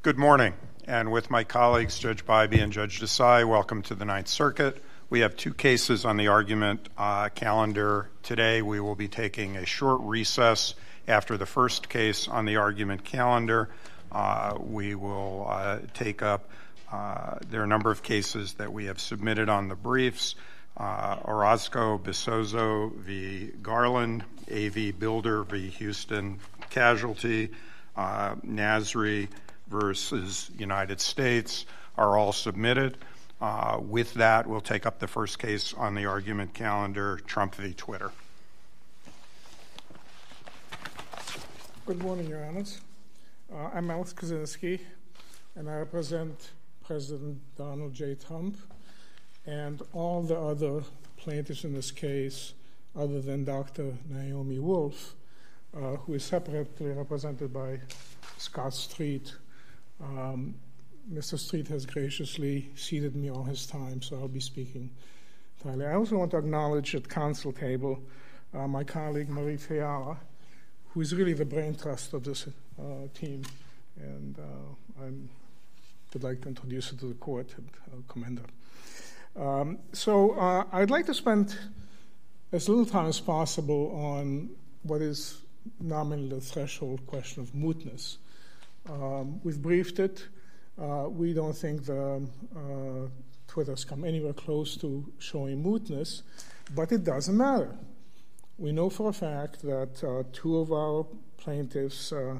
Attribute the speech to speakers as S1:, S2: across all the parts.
S1: Good morning. And with my colleagues, Judge Bybee and Judge Desai, welcome to the Ninth Circuit. We have two cases on the argument uh, calendar today. We will be taking a short recess after the first case on the argument calendar. Uh, we will uh, take up, uh, there are a number of cases that we have submitted on the briefs. Uh, Orozco Bisozo v. Garland, AV Builder v. Houston Casualty, uh, Nasri versus United States are all submitted. Uh, with that, we'll take up the first case on the argument calendar, Trump v. Twitter.
S2: Good morning, Your Honors. Uh, I'm Alex Kozinski, and I represent President Donald J. Trump and all the other plaintiffs in this case, other than Dr. Naomi Wolf, uh, who is separately represented by Scott Street. Um, Mr. Street has graciously ceded me all his time, so I'll be speaking. I also want to acknowledge at council table uh, my colleague Marie Fiala, who is really the brain trust of this uh, team, and uh, I would like to introduce her to the court and uh, commend her. Um, so uh, I'd like to spend as little time as possible on what is nominally the threshold question of mootness. Um, we've briefed it. Uh, we don't think the uh, Twitter's come anywhere close to showing mootness, but it doesn't matter. We know for a fact that uh, two of our plaintiffs, uh,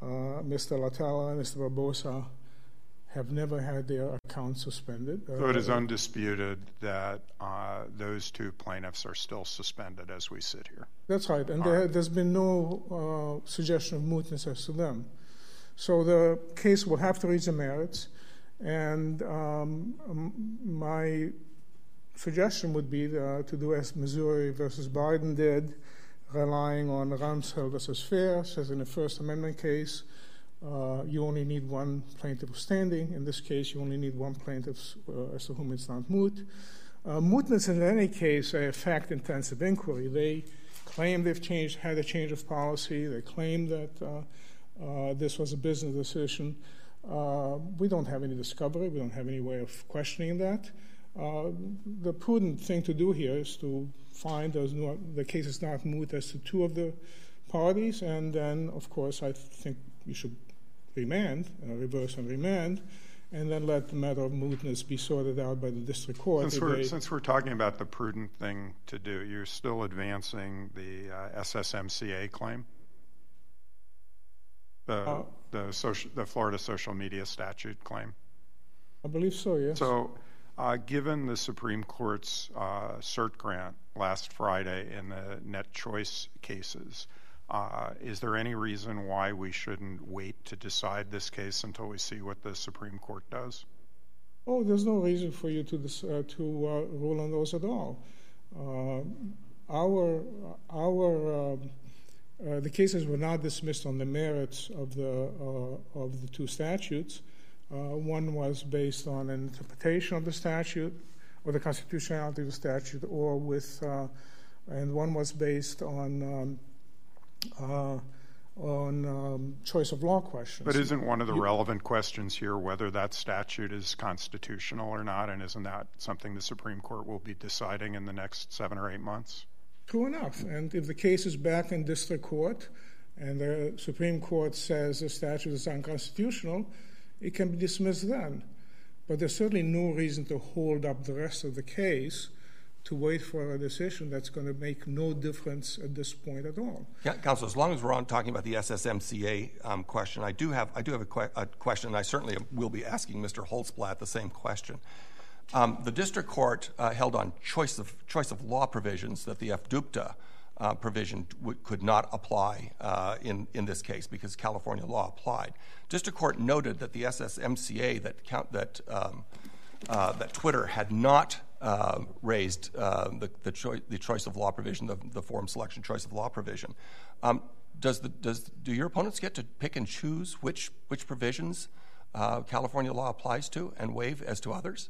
S2: uh, Mr. Latella and Mr. Barbosa, have never had their account suspended.
S1: So it is uh, undisputed that uh, those two plaintiffs are still suspended as we sit here.
S2: That's right, and there, has been no uh, suggestion of mootness as to them. So the case will have to reach the merits, and um, my suggestion would be uh, to do as Missouri versus Biden did, relying on Rumsfeld versus Fair, as in the First Amendment case uh, you only need one plaintiff standing. In this case, you only need one plaintiff uh, as to whom it's not moot. Uh, mootness, in any case, a fact-intensive inquiry. They claim they've changed, had a change of policy. They claim that uh, this was a business decision. Uh, we don't have any discovery. We don't have any way of questioning that. the prudent thing to do here is to find those the case is not moot as to two of the parties, and then, of course, I think you should remand, uh, reverse and remand, and then let the matter of mootness be sorted out by the district court.
S1: Since we're, since we're talking about the prudent thing to do, you're still advancing the uh, SSMCA claim? The, uh, the, social, the Florida social media statute claim?
S2: I believe so, yes.
S1: So, uh, given the Supreme Court's uh, cert grant last Friday in the NetChoice cases, uh, is there any reason why we shouldn't wait to decide this case until we see what the Supreme Court does?
S2: Oh, there's no reason for you to uh, to uh, rule on those at all. Uh, our our um, uh, the cases were not dismissed on the merits of the uh, of the two statutes. one was based on an interpretation of the statute or the constitutionality of the statute, or with, and one was based on um, uh, on um, choice of law questions.
S1: But isn't one of the relevant questions here whether that statute is constitutional or not? And isn't that something the Supreme Court will be deciding in the next seven or eight months?
S2: True enough. And if the case is back in district court and the Supreme Court says the statute is unconstitutional, it can be dismissed then. But there's certainly no reason to hold up the rest of the case to wait for a decision that's going to make no difference at this point at all.
S3: Yeah, Counsel, as long as we're on talking about the SSMCA um, question, I do have I do have a, que- a, question, and I certainly will be asking Mr. Holtzblatt the same question. Um, the district court uh, held on choice of law provisions that the FDUPTA uh, provision could not apply uh, in this case because California law applied. District court noted that the SSMCA um, that Twitter had not raised the, the, choi- the, choice of law provision, the, forum selection choice of law provision. Um, do your opponents get to pick and choose which, which provisions California law applies to and waive as to others?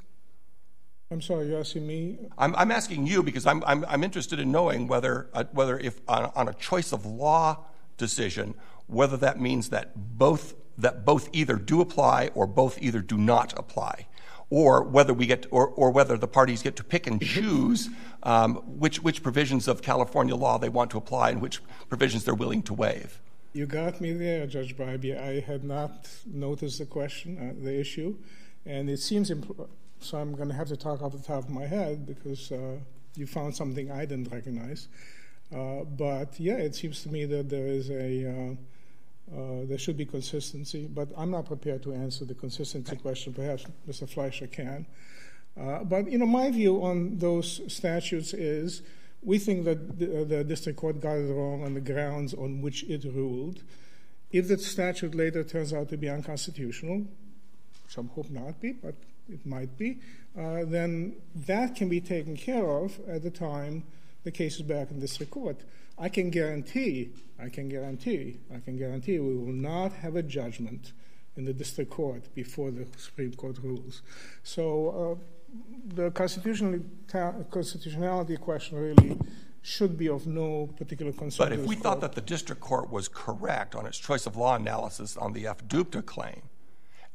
S2: I'm sorry, you're asking me?
S3: I'm, I'm asking you because I'm, I'm, I'm interested in knowing whether, uh, whether if on, on a choice of law decision, whether that means that both that both either do apply or both either do not apply or whether we get or, or whether the parties get to pick and choose um, which which provisions of California law they want to apply and which provisions they're willing to waive.
S2: You got me there, Judge Bybee. I had not noticed the question, uh, the issue, and it seems impl- so. I'm going to have to talk off the top of my head because uh, you found something I didn't recognize. Uh, but yeah, it seems to me that there is a uh, uh, there should be consistency, but I'm not prepared to answer the consistency question. Perhaps Mr. Fleischer can. Uh, but you know, my view on those statutes is we think that the, the, district court got it wrong on the grounds on which it ruled. If the statute later turns out to be unconstitutional, some hope not be, but it might be, uh, then that can be taken care of at the time the case is back in district court. I can guarantee, I can guarantee, I can guarantee we will not have a judgment in the district court before the Supreme Court rules. So uh, the constitutionality question really should be of no particular concern.
S3: But if we thought that the district court was correct on its choice of law analysis on the FDUPTA claim,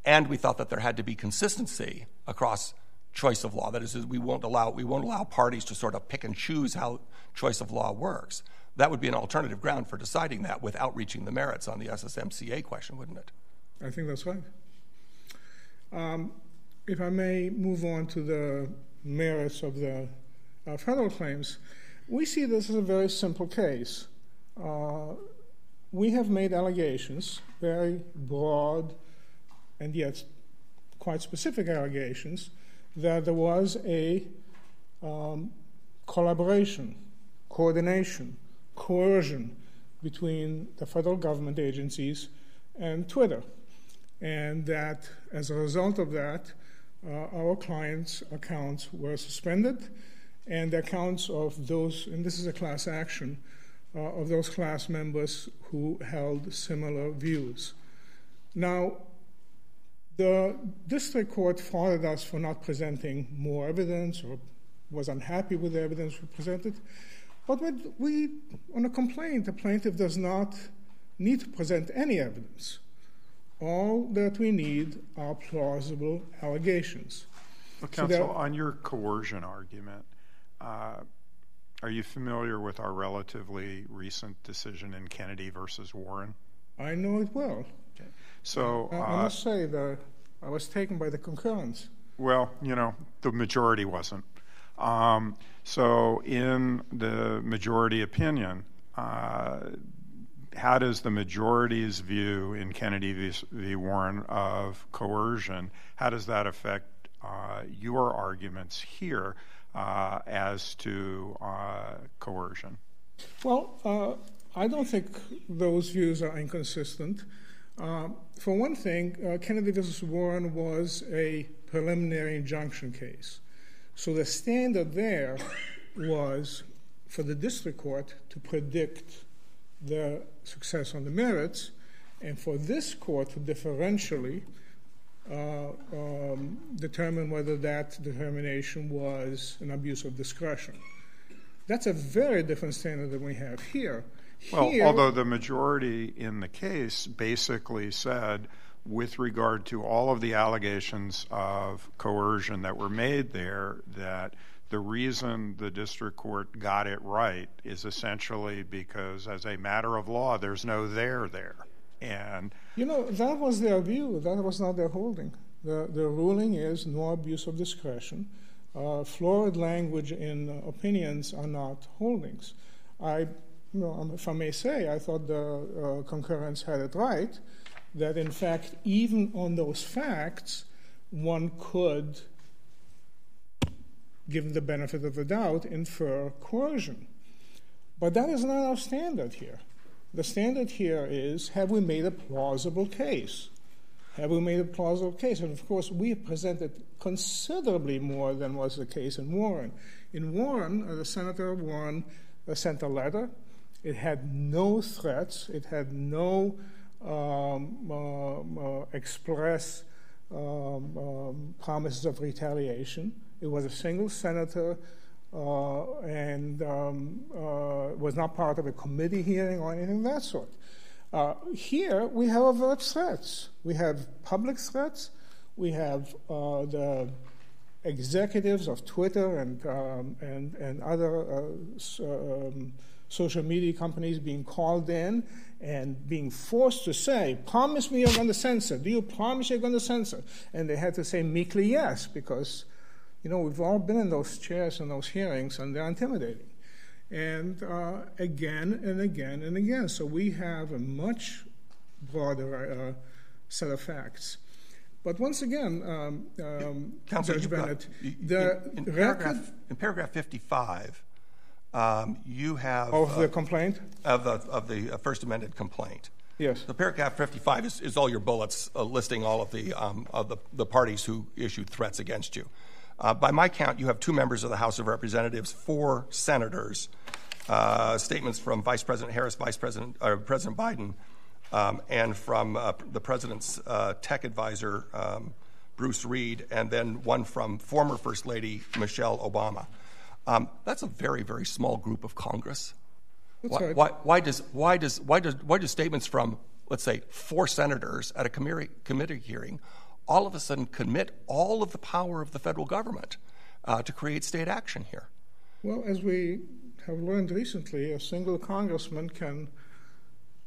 S3: and we thought that there had to be consistency across choice of law, that is, we won't allow we won't allow parties to sort of pick and choose how choice of law works that would be an alternative ground for deciding that without reaching the merits on the SSMCA question, wouldn't it?
S2: I think that's right. Um, if I may move on to the merits of the uh, federal claims, we see this as a very simple case. Uh, we have made allegations, very broad and yet quite specific allegations, that there was a um, collaboration, coordination coercion between the federal government agencies and Twitter. And that as a result of that, uh, our clients' accounts were suspended, and the accounts of those, and this is a class action, uh, of those class members who held similar views. Now, the district court faulted us for not presenting more evidence or was unhappy with the evidence we presented. But we, on a complaint, the plaintiff does not need to present any evidence. All that we need are plausible allegations.
S1: Well, counsel, so on your coercion argument, uh, are you familiar with our relatively recent decision in Kennedy versus Warren?
S2: I know it well.
S1: So
S2: uh, I must say that I was taken by the concurrence.
S1: Well, you know, the majority wasn't. Um, so, in the majority opinion, uh, how does the majority's view in Kennedy v. v. Warren of coercion, how does that affect uh, your arguments here uh, as to uh, coercion?
S2: Well, uh, I don't think those views are inconsistent. Uh, for one thing, Kennedy v. Warren was a preliminary injunction case. So the standard there was for the district court to predict the success on the merits, and for this court to differentially uh, um, determine whether that determination was an abuse of discretion. That's a very different standard than we have here.
S1: Well, although the majority in the case basically said with regard to all of the allegations of coercion that were made there that the reason the district court got it right is essentially because as a matter of law there's no there there. And
S2: you know that was their view. That was not their holding. The, the ruling is no abuse of discretion. Uh, florid language in opinions are not holdings. I know, if i may say i thought the uh, concurrence had it right that in fact, even on those facts, one could, given the benefit of the doubt, infer coercion. But that is not our standard here. The standard here is have we made a plausible case? Have we made a plausible case? And of course, we presented considerably more than was the case in Warren. In Warren, uh, the Senator Warren uh, sent a letter. It had no threats, it had no um, uh, uh, express um, um, promises of retaliation. It was a single senator uh, and um, was not part of a committee hearing or anything of that sort. Uh, here we have overt threats. We have public threats. We have uh, the executives of Twitter and um, and and other uh, um, social media companies being called in and being forced to say, "Promise me you're going to censor. Do you promise you're going to censor?" And they had to say meekly yes because, you know, we've all been in those chairs and those hearings, and they're intimidating and uh, again and again and again. So we have a much broader uh, set of facts. But once again, um, um, Judge Bennett,
S3: got,
S2: the
S3: in, in,
S2: record
S3: paragraph, in paragraph 55, um, you have
S2: of
S3: uh,
S2: the complaint
S3: of the of the uh, First Amended complaint.
S2: Yes.
S3: The paragraph 55 is, all your bullets uh, listing all of the um, of the, the parties who issued threats against you. Uh, by my count, you have two members of the House of Representatives, four senators, uh, statements from Vice President Harris, Vice President uh, President Biden, um, and from uh, the president's uh, tech advisor um, Bruce Reed, and then one from former First Lady Michelle Obama. Um, that's a very very small group of Congress. Why, why, why, does why does why does why do statements from let's say four senators at a committee committee hearing all of a sudden commit all of the power of the federal government uh, to create state action here?
S2: Well, as we have learned recently, a single congressman can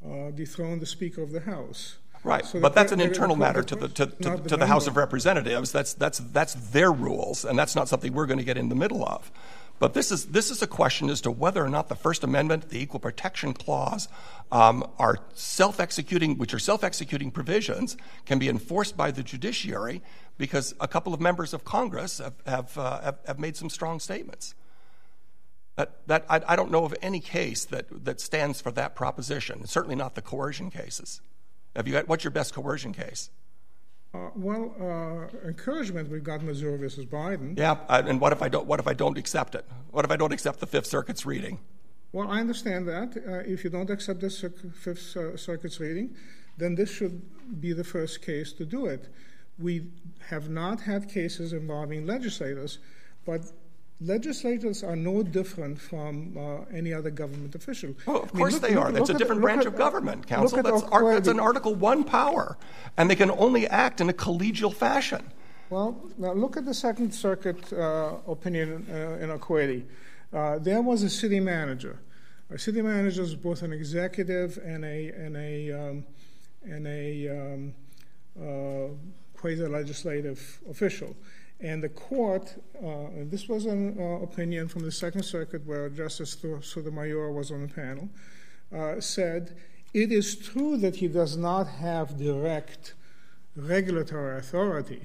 S2: uh, dethrone the Speaker of the House.
S3: Right, but that's an internal matter to the to, to,
S2: not
S3: to the House of. Representatives. That's that's that's their rules, and that's not something we're going to get in the middle of. But this is this is a question as to whether or not the First Amendment, the Equal Protection Clause, um, are self-executing, which are self-executing provisions, can be enforced by the judiciary because a couple of members of Congress have uh, made some strong statements. That, I don't know of any case that, that stands for that proposition. Certainly not the coercion cases. Have you got, what's your best coercion case?
S2: Uh, well, uh, encouragement, we've got Missouri versus Biden.
S3: Yeah, I, and what if I don't? What if I don't accept it? What if I don't accept the Fifth Circuit's reading?
S2: Well, I understand that. Uh, if you don't accept the Circ- Fifth uh, Circuit's reading, then this should be the first case to do it. We have not had cases involving legislators, but legislators are no different from uh, any other government official.
S3: Well, of
S2: I mean,
S3: course
S2: look-
S3: they
S2: look-
S3: are. That's
S2: look
S3: a different branch
S2: at-
S3: of government, counsel. That's, ar- that's an Article One power, and they can only act in a collegial fashion.
S2: Well, now look at the Second Circuit uh, opinion uh, in Okwedi. Uh, there was a city manager. A city manager is both an executive and a and a um, and a um, uh, quasi-legislative official. And the court, uh, and this was an uh, opinion from the Second Circuit where Justice Sotomayor was on the panel, uh, said it is true that he does not have direct regulatory authority,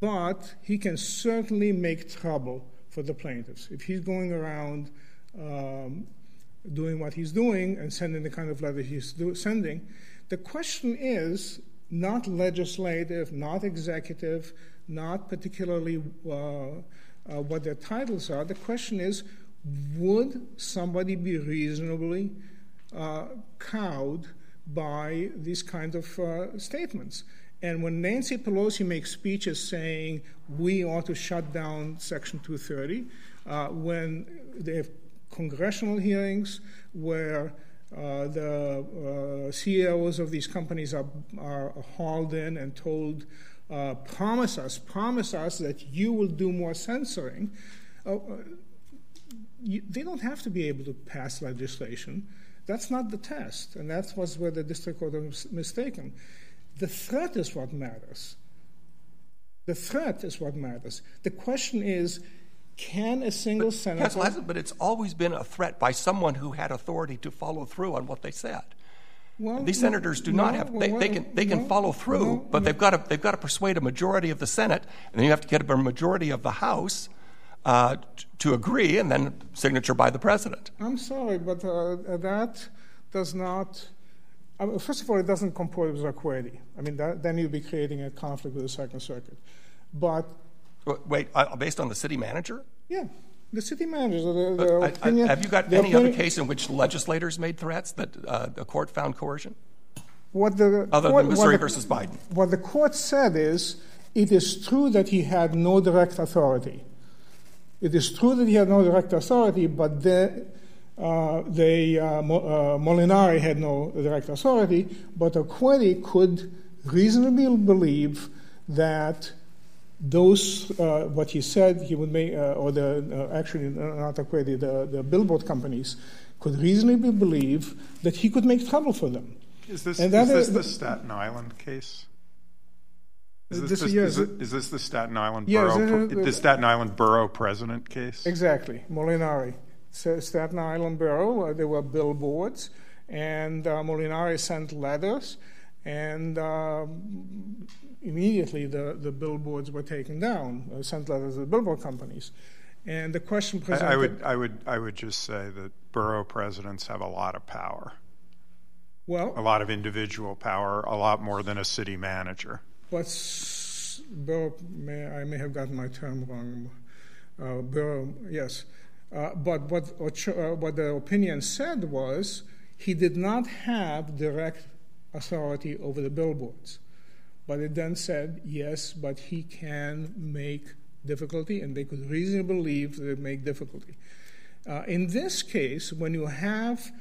S2: but he can certainly make trouble for the plaintiffs. If he's going around um, doing what he's doing and sending the kind of letter he's sending, the question is not legislative, not executive, not particularly uh, uh, what their titles are. The question is would somebody be reasonably uh, cowed by these kind of statements? And when Nancy Pelosi makes speeches saying we ought to shut down Section 230, uh, when they have congressional hearings where the CEOs of these companies are hauled in and told, uh, promise us, promise us that you will do more censoring. Uh, you, they don't have to be able to pass legislation. That's not the test, and that was where the district court was mistaken. The threat is what matters. The threat is what matters. The question is can a single senator.
S3: Counsel but it's always been a threat by someone who had authority to follow through on what they said. These senators do
S2: no,
S3: not have. They, can they can follow through, but they've got to they've got to persuade a majority of the Senate, and then you have to get a majority of the House uh, to agree, and then signature by the president.
S2: I'm sorry, but uh, that does not. Mean, first of all, it doesn't comport with Okwedi. I mean, that, then you'd be creating a conflict with the Second Circuit. But
S3: Wait, uh, based on the city manager?
S2: yeah, the city managers. The, the
S3: I- I-
S2: opinion,
S3: have you got any other case in which legislators made threats that uh, the court found coercion?
S2: What the
S3: Other
S2: court,
S3: than Missouri
S2: the-
S3: versus Biden.
S2: What the court said is, it is true that he had no direct authority. It is true that he had no direct authority, but the, uh, they, uh, uh, Molinari had no direct authority, but Okwedi could reasonably believe that those, uh, what he said he would make, uh, or the, uh, actually not Okwedi, the, the billboard companies, could reasonably believe that he could make trouble for them.
S1: Is this, is this the Staten Island case? Is this, this, the, is, is this the Staten Island yes, borough, the Staten Island borough president case?
S2: Exactly, Molinari. Staten Island borough, uh, there were billboards, and uh, Molinari sent letters, and um, immediately the, the billboards were taken down, uh, sent letters to the billboard companies. And the question presented...
S1: I, I, would, I, would, I would just say that borough presidents have a lot of power.
S2: Well...
S1: A lot of individual power, a lot more than a city manager
S2: what's Bill, may, I may have gotten my term wrong. Uh, Bill, yes. Uh, but what, uh, what the opinion said was he did not have direct authority over the billboards. But it then said, yes, but he can make difficulty, and they could reasonably believe that it make difficulty. Uh, in this case, when you have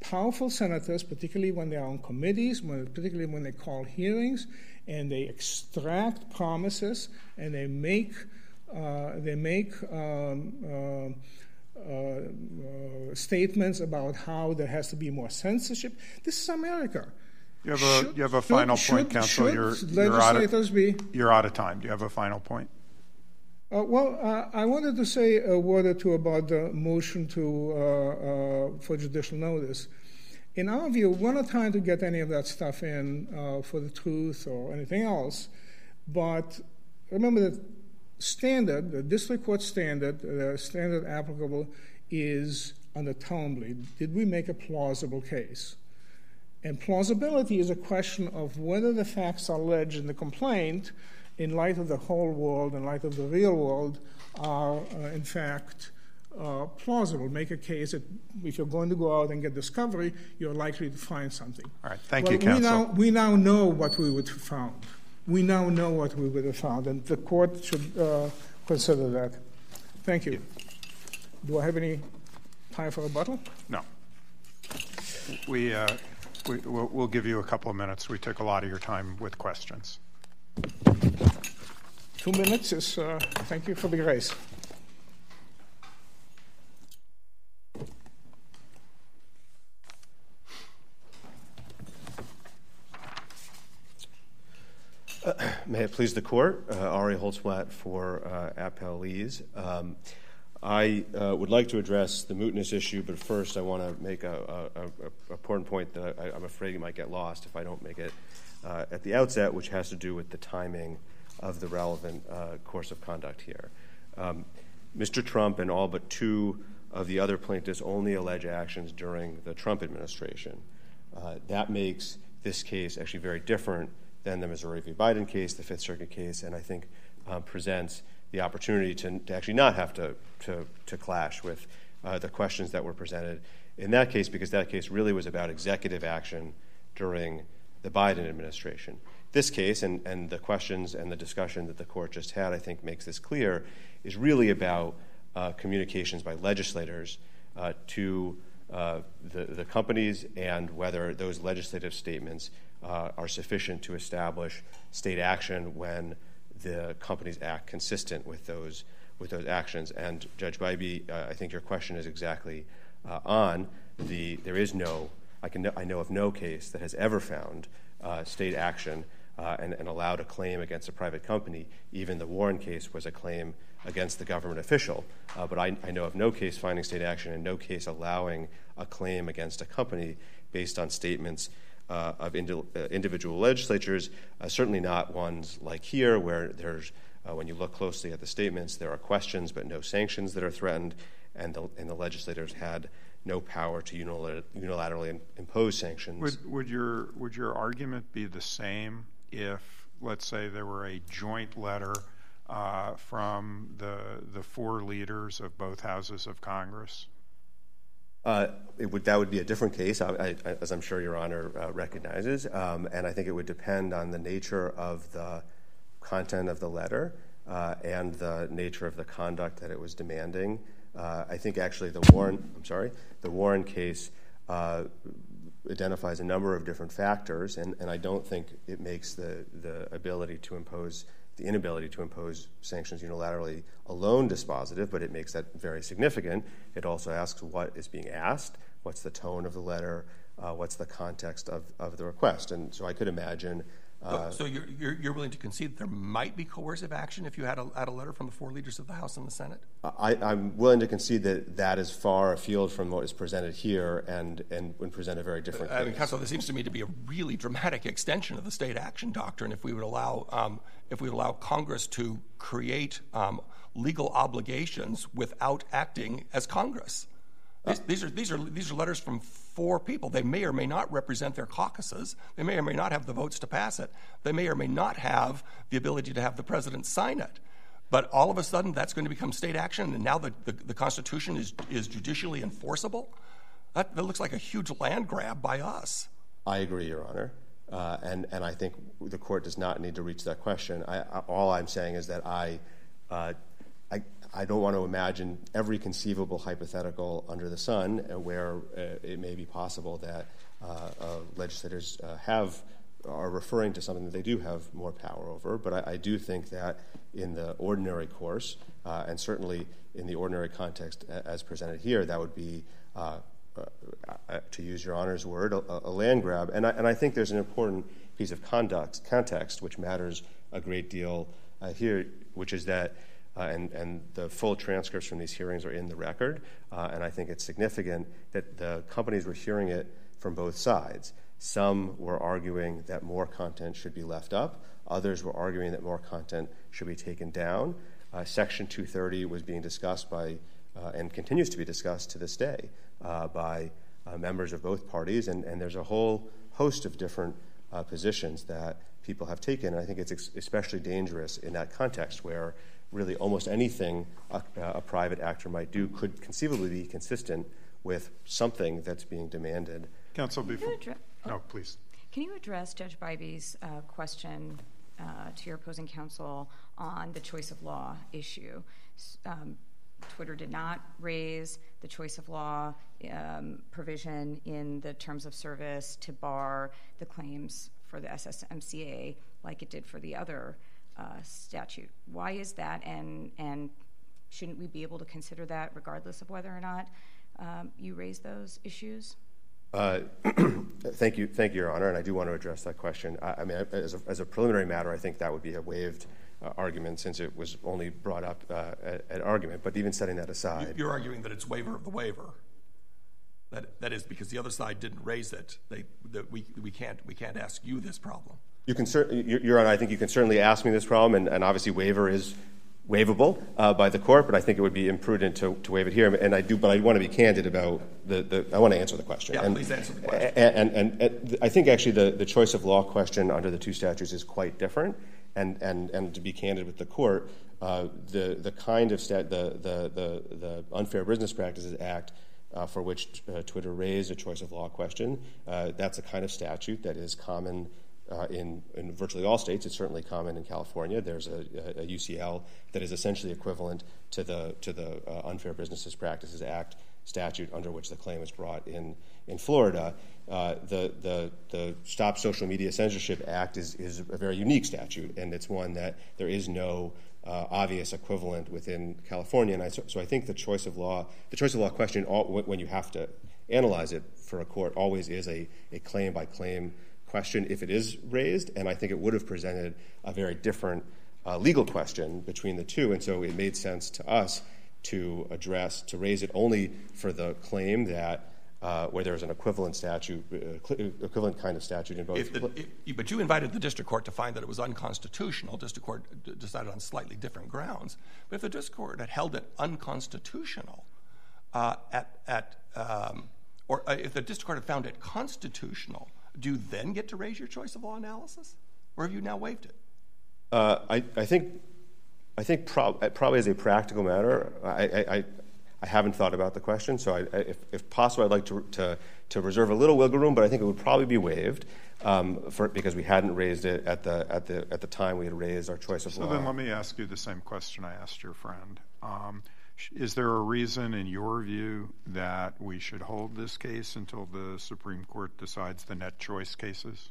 S2: powerful senators, particularly when they're on committees, when, particularly when they call hearings, and they extract promises and they make uh, they make um, uh, uh, statements about how there has to be more censorship. This is America.
S1: You have a, should, you have a final
S2: should,
S1: point, Counsel.
S2: You're, you're, out of, be,
S1: you're out of time. Do you have a final point?
S2: Uh, well, uh, I wanted to say a word or two about the motion to, uh, for judicial notice in our view, we're not trying to get any of that stuff in uh, for the truth or anything else. But remember that standard, the district court standard, the standard applicable is under Twombly. Did we make a plausible case? And plausibility is a question of whether the facts alleged in the complaint, in light of the whole world, in light of the real world, are uh, in fact uh, plausible. Make a case that if you're going to go out and get discovery, you're likely to find something.
S1: All right. Thank well, you, counsel.
S2: We now, we now know what we would have found. We now know what we would have found, and the court should uh, consider that. Thank you. Do I have any time for rebuttal?
S1: No. We, uh, we, we'll, we'll give you a couple of minutes. We took a lot of your time with questions.
S2: Two minutes is, uh, thank you for the grace.
S4: May it please the court, uh, Ari Holtzblatt for uh, appellees. Um, I uh, would like to address the mootness issue, but first I want to make a, a, a, important point that I, am afraid you might get lost if I don't make it uh, at the outset, which has to do with the timing of the relevant uh, course of conduct here. Um, Mr. Trump and all but two of the other plaintiffs only allege actions during the Trump administration. Uh, that makes this case actually very different than the Missouri v. Biden case, the Fifth Circuit case, and I think uh, presents the opportunity to, to, actually not have to, to, to clash with uh, the questions that were presented in that case, because that case really was about executive action during the Biden administration. This case, and, and the questions and the discussion that the court just had, I think makes this clear, is really about uh, communications by legislators uh, to uh, the, the companies and whether those legislative statements uh, are sufficient to establish state action when the companies act consistent with those with those actions. And Judge Bybee, uh, I think your question is exactly uh, on. The there is no I can I know of no case that has ever found uh, state action uh, and, and, allowed a claim against a private company. Even the Warren case was a claim against the government official. Uh, but I, I, know of no case finding state action and no case allowing a claim against a company based on statements uh, of indi- uh, individual legislatures, uh, certainly not ones like here, where there's, uh, when you look closely at the statements, there are questions but no sanctions that are threatened, and the, and the legislators had no power to unilaterally impose sanctions.
S1: Would, would, your, would your argument be the same if, let's say, there were a joint letter uh, from the, the four leaders of both houses of Congress?
S4: Uh, would, that would be a different case, as I'm sure Your Honor uh, recognizes, um, and I think it would depend on the nature of the content of the letter uh, and the nature of the conduct that it was demanding. I think actually the Warren, I'm sorry, the Warren case identifies a number of different factors, and, I don't think it makes the ability to impose the inability to impose sanctions unilaterally alone dispositive, but it makes that very significant. It also asks what is being asked, what's the tone of the letter, uh, what's the context of, of the request. And so I could imagine
S3: so you're, you're, you're, willing to concede that there might be coercive action if you had a, had a letter from the four leaders of the House and the Senate?
S4: I, am willing to concede that that is far afield from what is presented here and, and would present a very different
S3: I mean, Counsel, this seems to me to be a really dramatic extension of the state action doctrine if we would allow, um, if we would allow Congress to create um, legal obligations without acting as Congress. These, are, these, are, these are letters from four people. They may or may not represent their caucuses. They may or may not have the votes to pass it. They may or may not have the ability to have the president sign it. But all of a sudden, that's going to become state action, and now the, the, the Constitution is, is judicially enforceable? That, that, looks like a huge land grab by us.
S4: I agree, Your Honor. Uh, and, and I think the court does not need to reach that question. I, all I'm saying is that I uh, I, don't want to imagine every conceivable hypothetical under the sun uh, where uh, it may be possible that uh, uh, legislators uh, have are referring to something that they do have more power over. But I, I do think that in the ordinary course, uh, and certainly in the ordinary context as presented here, that would be, to use Your Honor's word, a, a land grab. And I, and I think there's an important piece of conduct, context which matters a great deal here, which is that uh, and, and the full transcripts from these hearings are in the record. Uh, and I think it's significant that the companies were hearing it from both sides. Some were arguing that more content should be left up, others were arguing that more content should be taken down. Uh, Section 230 was being discussed by, uh, and continues to be discussed to this day, uh, by uh, members of both parties. And, and there's a whole host of different positions that people have taken. And I think it's ex- especially dangerous in that context where really almost anything a, a, private actor might do could conceivably be consistent with something that's being demanded.
S1: Counsel, before. Address, oh, no, please.
S5: Can you address Judge Bybee's uh, question uh, to your opposing counsel on the choice of law issue? Um, Twitter did not raise the choice of law um, provision in the terms of service to bar the claims for the SSMCA like it did for the other uh, statute. Why is that, and and shouldn't we be able to consider that regardless of whether or not um, you raise those issues? Uh,
S4: thank you, thank you, Your Honor, and I do want to address that question. I, I mean, as a, as a, preliminary matter, I think that would be a waived uh, argument since it was only brought up uh, at, at, argument. But even setting that aside,
S3: you're arguing that it's waiver of the waiver. That that is because the other side didn't raise it. They that we we can't we can't ask you this problem.
S4: You can Your Honor, I think you can certainly ask me this problem, and, and obviously waiver is waivable uh, by the court, but I think it would be imprudent to, to waive it here. And I do, but I want to be candid about the, the I want to answer the question.
S3: Yeah,
S4: and,
S3: please answer the question.
S4: And, and, and, I think actually the, the choice of law question under the two statutes is quite different. And, and, and to be candid with the court, uh, the, the kind of stat, the, the, the, the Unfair Business Practices Act uh, for which uh, Twitter raised a choice of law question, uh, that's a kind of statute that is common uh, in, in, virtually all states. It's certainly common in California. There's a, a, UCL that is essentially equivalent to the, to the uh, Unfair Business Practices Act statute under which the claim is brought in, in Florida. Uh, the, the, the Stop Social Media Censorship Act is, is a very unique statute, and it's one that there is no uh, obvious equivalent within California. And I, so, so, I think the choice of law, the choice of law question, all, when you have to analyze it for a court, always is a, a claim by claim question if it is raised, and I think it would have presented a very different uh, legal question between the two. And so it made sense to us to address, to raise it only for the claim that uh, where there's an equivalent statute, uh, equivalent kind of statute in both.
S3: The, if, but you invited the district court to find that it was unconstitutional. District court d- decided on slightly different grounds. But if the district court had held it unconstitutional, uh, at, at um, or uh, if the district court had found it constitutional, do you then get to raise your choice of law analysis, or have you now waived it?
S4: Uh, I, I, think, I think prob- probably as a practical matter, I, I, I, haven't thought about the question. So, if, if, possible, I'd like to, to, to, reserve a little wiggle room, but I think it would probably be waived um, for, because we hadn't raised it at the, at, the, at the time we had raised our choice of
S1: so
S4: law.
S1: So then let me ask you the same question I asked your friend. Um, Is there a reason, in your view, that we should hold this case until the Supreme Court decides the NetChoice cases?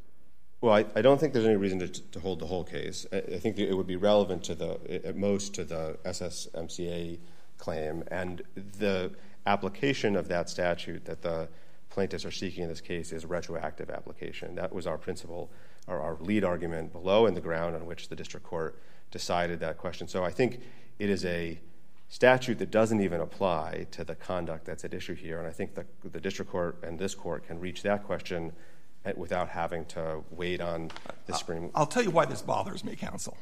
S4: Well, I, I don't think there's any reason to, to hold the whole case. I, I think it would be relevant to the, at most, to the SSMCA claim and the application of that statute that the plaintiffs are seeking in this case is retroactive application. That was our principal, or our lead argument below in the ground on which the district court decided that question. So I think it is a statute that doesn't even apply to the conduct that's at issue here. And I think the, the district court and this court can reach that question without having to wait on the Supreme.
S3: I'll tell you why this bothers me, counsel.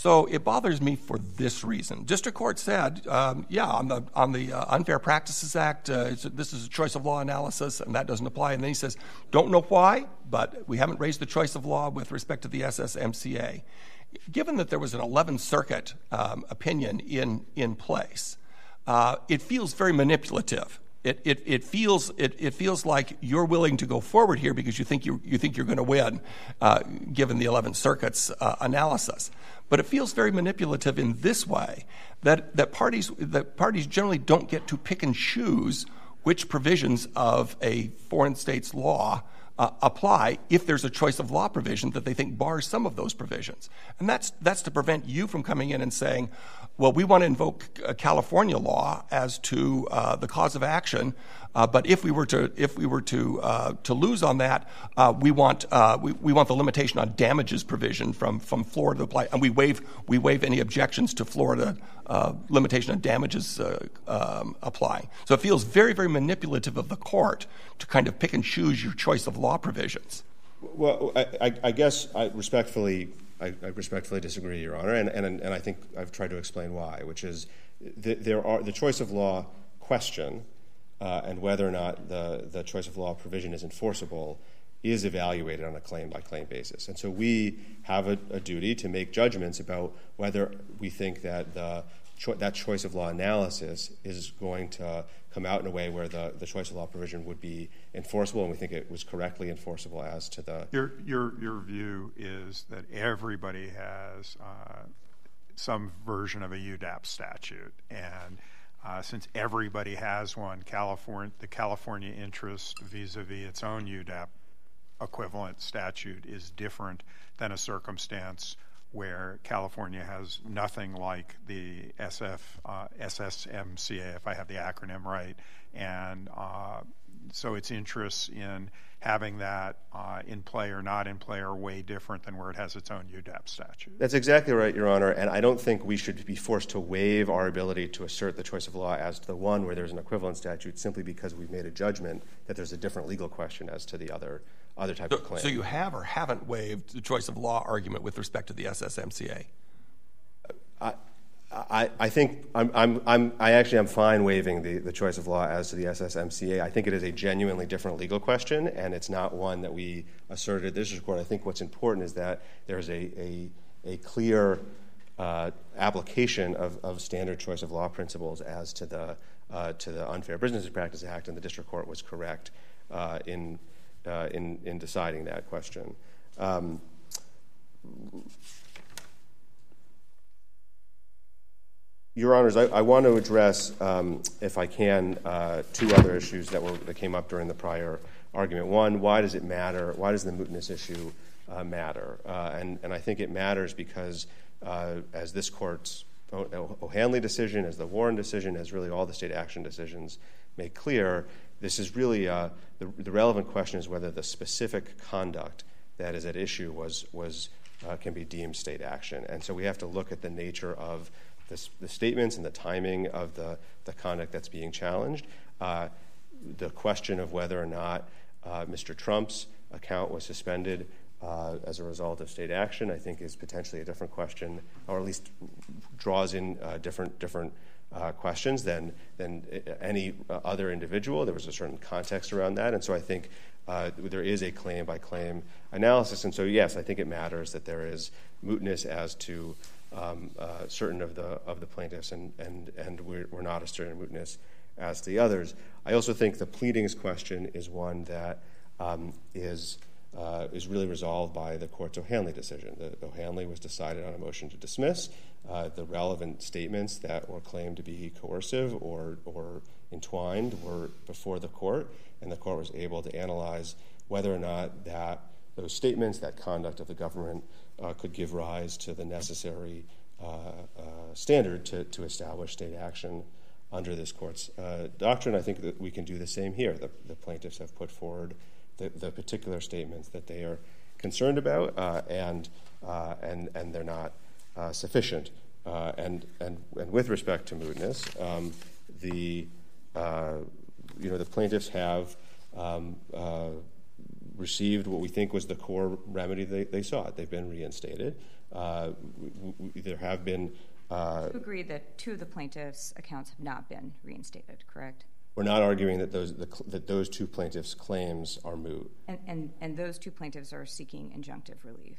S3: So it bothers me for this reason. District Court said, um, yeah, on the on the uh, Unfair Practices Act, uh, this is a choice of law analysis, and that doesn't apply. And then he says, don't know why, but we haven't raised the choice of law with respect to the SSMCA. Given that there was an 11th Circuit um, opinion in in place, uh, it feels very manipulative it, feels, it, feels like you're willing to go forward here because you think, you, you think you're going to win, given the 11th Circuit's analysis. But it feels very manipulative in this way that, that, parties, that parties generally don't get to pick and choose which provisions of a foreign state's law uh, apply if there's a choice of law provision that they think bars some of those provisions. And that's, that's to prevent you from coming in and saying, well, we want to invoke uh, California law as to uh, the cause of action, uh, but if we were to if we were to to lose on that, we want we, we want the limitation on damages provision from from Florida apply, and we waive we waive any objections to Florida limitation on damages um, applying. So it feels very very manipulative of the court to kind of pick and choose your choice of law provisions.
S4: Well, I, I guess I respectfully I, I, respectfully disagree, Your Honor, and, and, and I think I've tried to explain why, which is there are the choice of law question uh, and whether or not the, the choice of law provision is enforceable is evaluated on a claim by claim basis. And so we have a, a duty to make judgments about whether we think that the cho- that choice of law analysis is going to come out in a way where the, the choice of law provision would be enforceable, and we think it was correctly enforceable as to the.
S1: Your, your, your view is that everybody has uh, some version of a UDAP statute, and uh, since everybody has one, California, the California interest vis-a-vis its own UDAP equivalent statute is different than a circumstance where California has nothing like the SF, uh, SSMCA, if I have the acronym right, and uh, so its interests in having that uh, in play or not in play are way different than where it has its own UDAP statute.
S4: That's exactly right, Your Honor, and I don't think we should be forced to waive our ability to assert the choice of law as to the one where there's an equivalent statute simply because we've made a judgment that there's a different legal question as to the other other type
S3: so,
S4: of claim.
S3: So you have or haven't waived the choice of law argument with respect to the SSMCA?
S4: I, I, I think I'm, I'm, I'm, I actually am fine waiving the, the choice of law as to the SSMCA. I think it is a genuinely different legal question, and it's not one that we asserted at this court. I think what's important is that there's a, a, a clear uh, application of, of standard choice of law principles as to the, uh, to the Unfair Business Practice Act, and the district court was correct uh, in in, in deciding that question. Um, Your Honors, I, I, want to address, um, if I can, uh, two other issues that, were, that came up during the prior argument. One, why does it matter? Why does the mootness issue uh, matter? Uh, and, and I think it matters because, uh, as this court's O'Handley decision, as the Warren decision, as really all the state action decisions make clear, this is really uh, the, the, relevant question is whether the specific conduct that is at issue was, was uh, can be deemed state action. And so we have to look at the nature of this, the statements and the timing of the, the conduct that's being challenged. Uh, the question of whether or not uh, Mr. Trump's account was suspended uh, as a result of state action, I think, is potentially a different question, or at least draws in uh, different different uh, questions than than any other individual. There was a certain context around that, and so I think uh, there is a claim by claim analysis. And so, yes, I think it matters that there is mootness as to um, uh, certain of the of the plaintiffs, and and and we're, we're not asserting mootness as to the others. I also think the pleadings question is one that um, is uh, is really resolved by the court's O'Handley decision. The O'Handley was decided on a motion to dismiss. Uh, the relevant statements that were claimed to be coercive or, or entwined were before the court, and the court was able to analyze whether or not that those statements, that conduct of the government, uh, could give rise to the necessary uh, uh, standard to, to establish state action under this court's uh, doctrine. I think that we can do the same here. The, the plaintiffs have put forward the, the, particular statements that they are concerned about, uh, and, uh, and, and they're not uh, sufficient. Uh, and, and, and with respect to mootness, um, the, uh, you know, the plaintiffs have um, received what we think was the core remedy they, they sought. They've been reinstated. W- w- there have been
S5: uh, you agree that two of the plaintiffs' accounts have not been reinstated, correct?
S4: We're not arguing that those the, that those two plaintiffs' claims are moot.
S5: And, and and those two plaintiffs are seeking injunctive relief.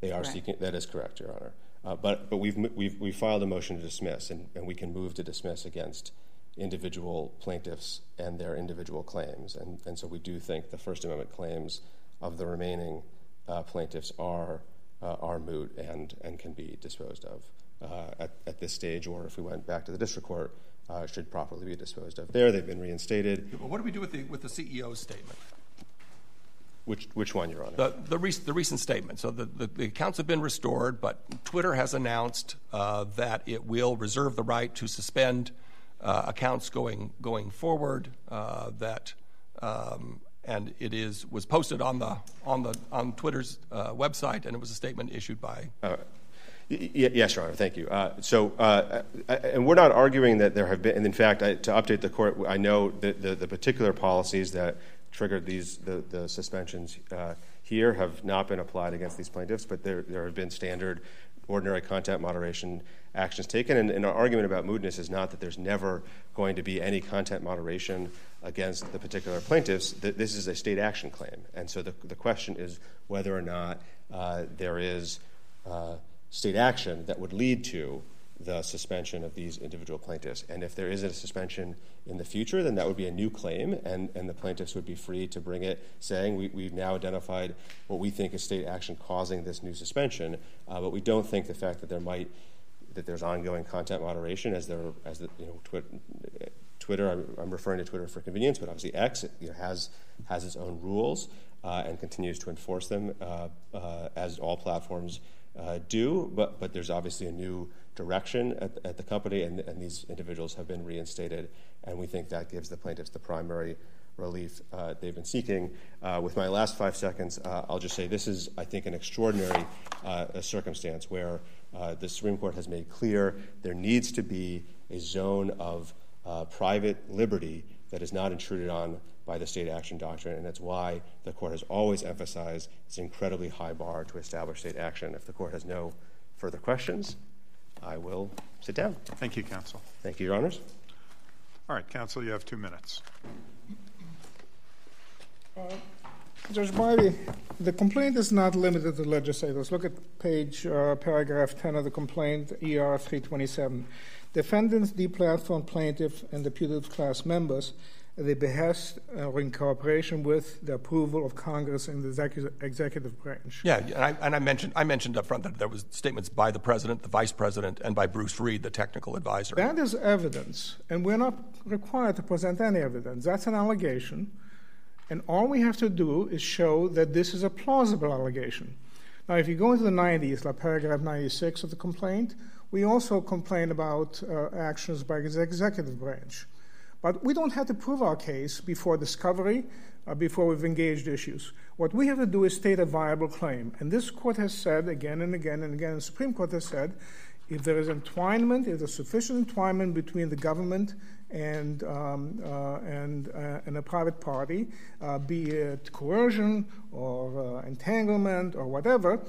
S4: They are seeking. That is correct, Your Honor. Uh, but but we've we've we filed a motion to dismiss, and, and we can move to dismiss against individual plaintiffs and their individual claims, and and so we do think the First Amendment claims of the remaining uh, plaintiffs are uh, are moot and and can be disposed of. Uh, at, at this stage, or if we went back to the district court, uh, should properly be disposed of. There, they've been reinstated.
S3: What do we do with the with the CEO's statement?
S4: Which which one, Your Honor?
S3: The the, rec- the recent statement. So the, the, the, accounts have been restored, but Twitter has announced uh, that it will reserve the right to suspend uh, accounts going going forward. Uh, that um, and it is was posted on the on the on Twitter's uh, website, and it was a statement issued by
S4: Yes, Your Honor. Thank you. Uh, so, uh, and we're not arguing that there have been, and in fact, I, to update the court, I know that the, the particular policies that triggered these the, the suspensions uh, here have not been applied against these plaintiffs, but there there have been standard, ordinary content moderation actions taken. And, and our argument about mootness is not that there's never going to be any content moderation against the particular plaintiffs. This is a state action claim, and so the the question is whether or not uh, there is. State action that would lead to the suspension of these individual plaintiffs. And if there is a suspension in the future, then that would be a new claim, and, and the plaintiffs would be free to bring it, saying we, we've now identified what we think is state action causing this new suspension. Uh, but we don't think the fact that there might that there's ongoing content moderation, as there as the, you know twi- Twitter. I'm, I'm, referring to Twitter for convenience, but obviously X you know, has has its own rules and continues to enforce them uh, uh as all platforms uh, do, but, but there's obviously a new direction at, at the company, and, and these individuals have been reinstated, and we think that gives the plaintiffs the primary relief uh, they've been seeking. Uh, with my last five seconds, uh, I'll just say this is, I think, an extraordinary uh, circumstance where uh, the Supreme Court has made clear there needs to be a zone of uh, private liberty that is not intruded on by the state action doctrine, and that's why the court has always emphasized its an incredibly high bar to establish state action. If the court has no further questions, I will sit down.
S1: Thank you, counsel.
S4: Thank you, Your Honors.
S1: All right, counsel, you have two minutes.
S2: Uh, Judge Bybee, the complaint is not limited to legislators. Look at page, uh, paragraph 10 of the complaint, ER 327. Defendants, deplatformed plaintiff, and the putative class members at the behest uh, or in cooperation with the approval of Congress and the executive branch.
S3: Yeah, and I, and I, mentioned I mentioned up front that there was statements by the president, the vice president, and by Bruce Reed, the technical advisor.
S2: That is evidence, and we're not required to present any evidence. That's an allegation, and all we have to do is show that this is a plausible allegation. Now, if you go into the 90s, like paragraph 96 of the complaint, we also complain about uh, actions by the executive branch. But we don't have to prove our case before discovery, uh, before we've engaged issues. What we have to do is state a viable claim. And this court has said again and again and again, the Supreme Court has said, if there is entwinement, if there's sufficient entwinement between the government and um, uh, and uh, and a private party, uh, be it coercion or uh, entanglement or whatever,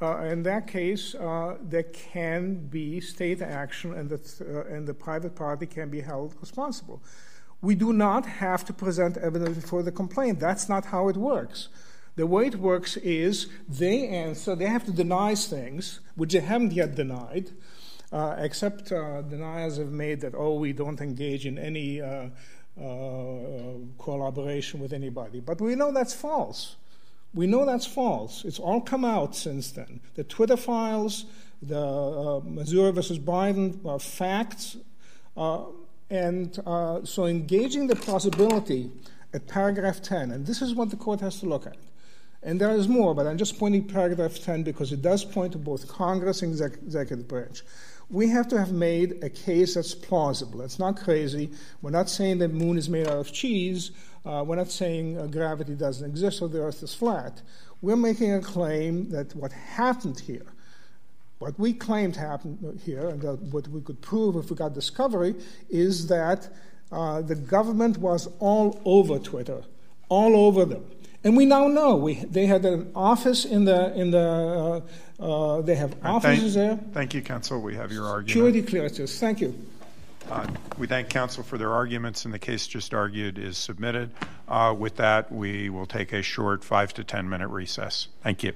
S2: in that case, uh, there can be state action and the, uh, and the private party can be held responsible. We do not have to present evidence before the complaint. That's not how it works. The way it works is they answer, they have to deny things, which they haven't yet denied, uh, except uh, deniers have made that, oh, we don't engage in any uh, collaboration with anybody. But we know that's false. We know that's false. It's all come out since then. The Twitter files, the uh, Missouri versus Biden uh, facts, uh, and uh, so engaging the possibility at paragraph 10, and this is what the court has to look at. And there is more, but I'm just pointing paragraph 10 because it does point to both Congress and exec- executive branch. We have to have made a case that's plausible. It's not crazy. We're not saying the moon is made out of cheese. Uh, we're not saying uh, gravity doesn't exist or the earth is flat. We're making a claim that what happened here, what we claimed happened here, and what we could prove if we got discovery, is that uh, the government was all over Twitter, all over them. And we now know we, they had an office in the in the uh, uh, they have offices
S1: thank,
S2: there.
S1: Thank you, counsel. We have your argument.
S2: Security clearances. Thank you.
S1: Uh, we thank counsel for their arguments, and the case just argued is submitted. Uh, with that, we will take a short five to ten minute recess. Thank you.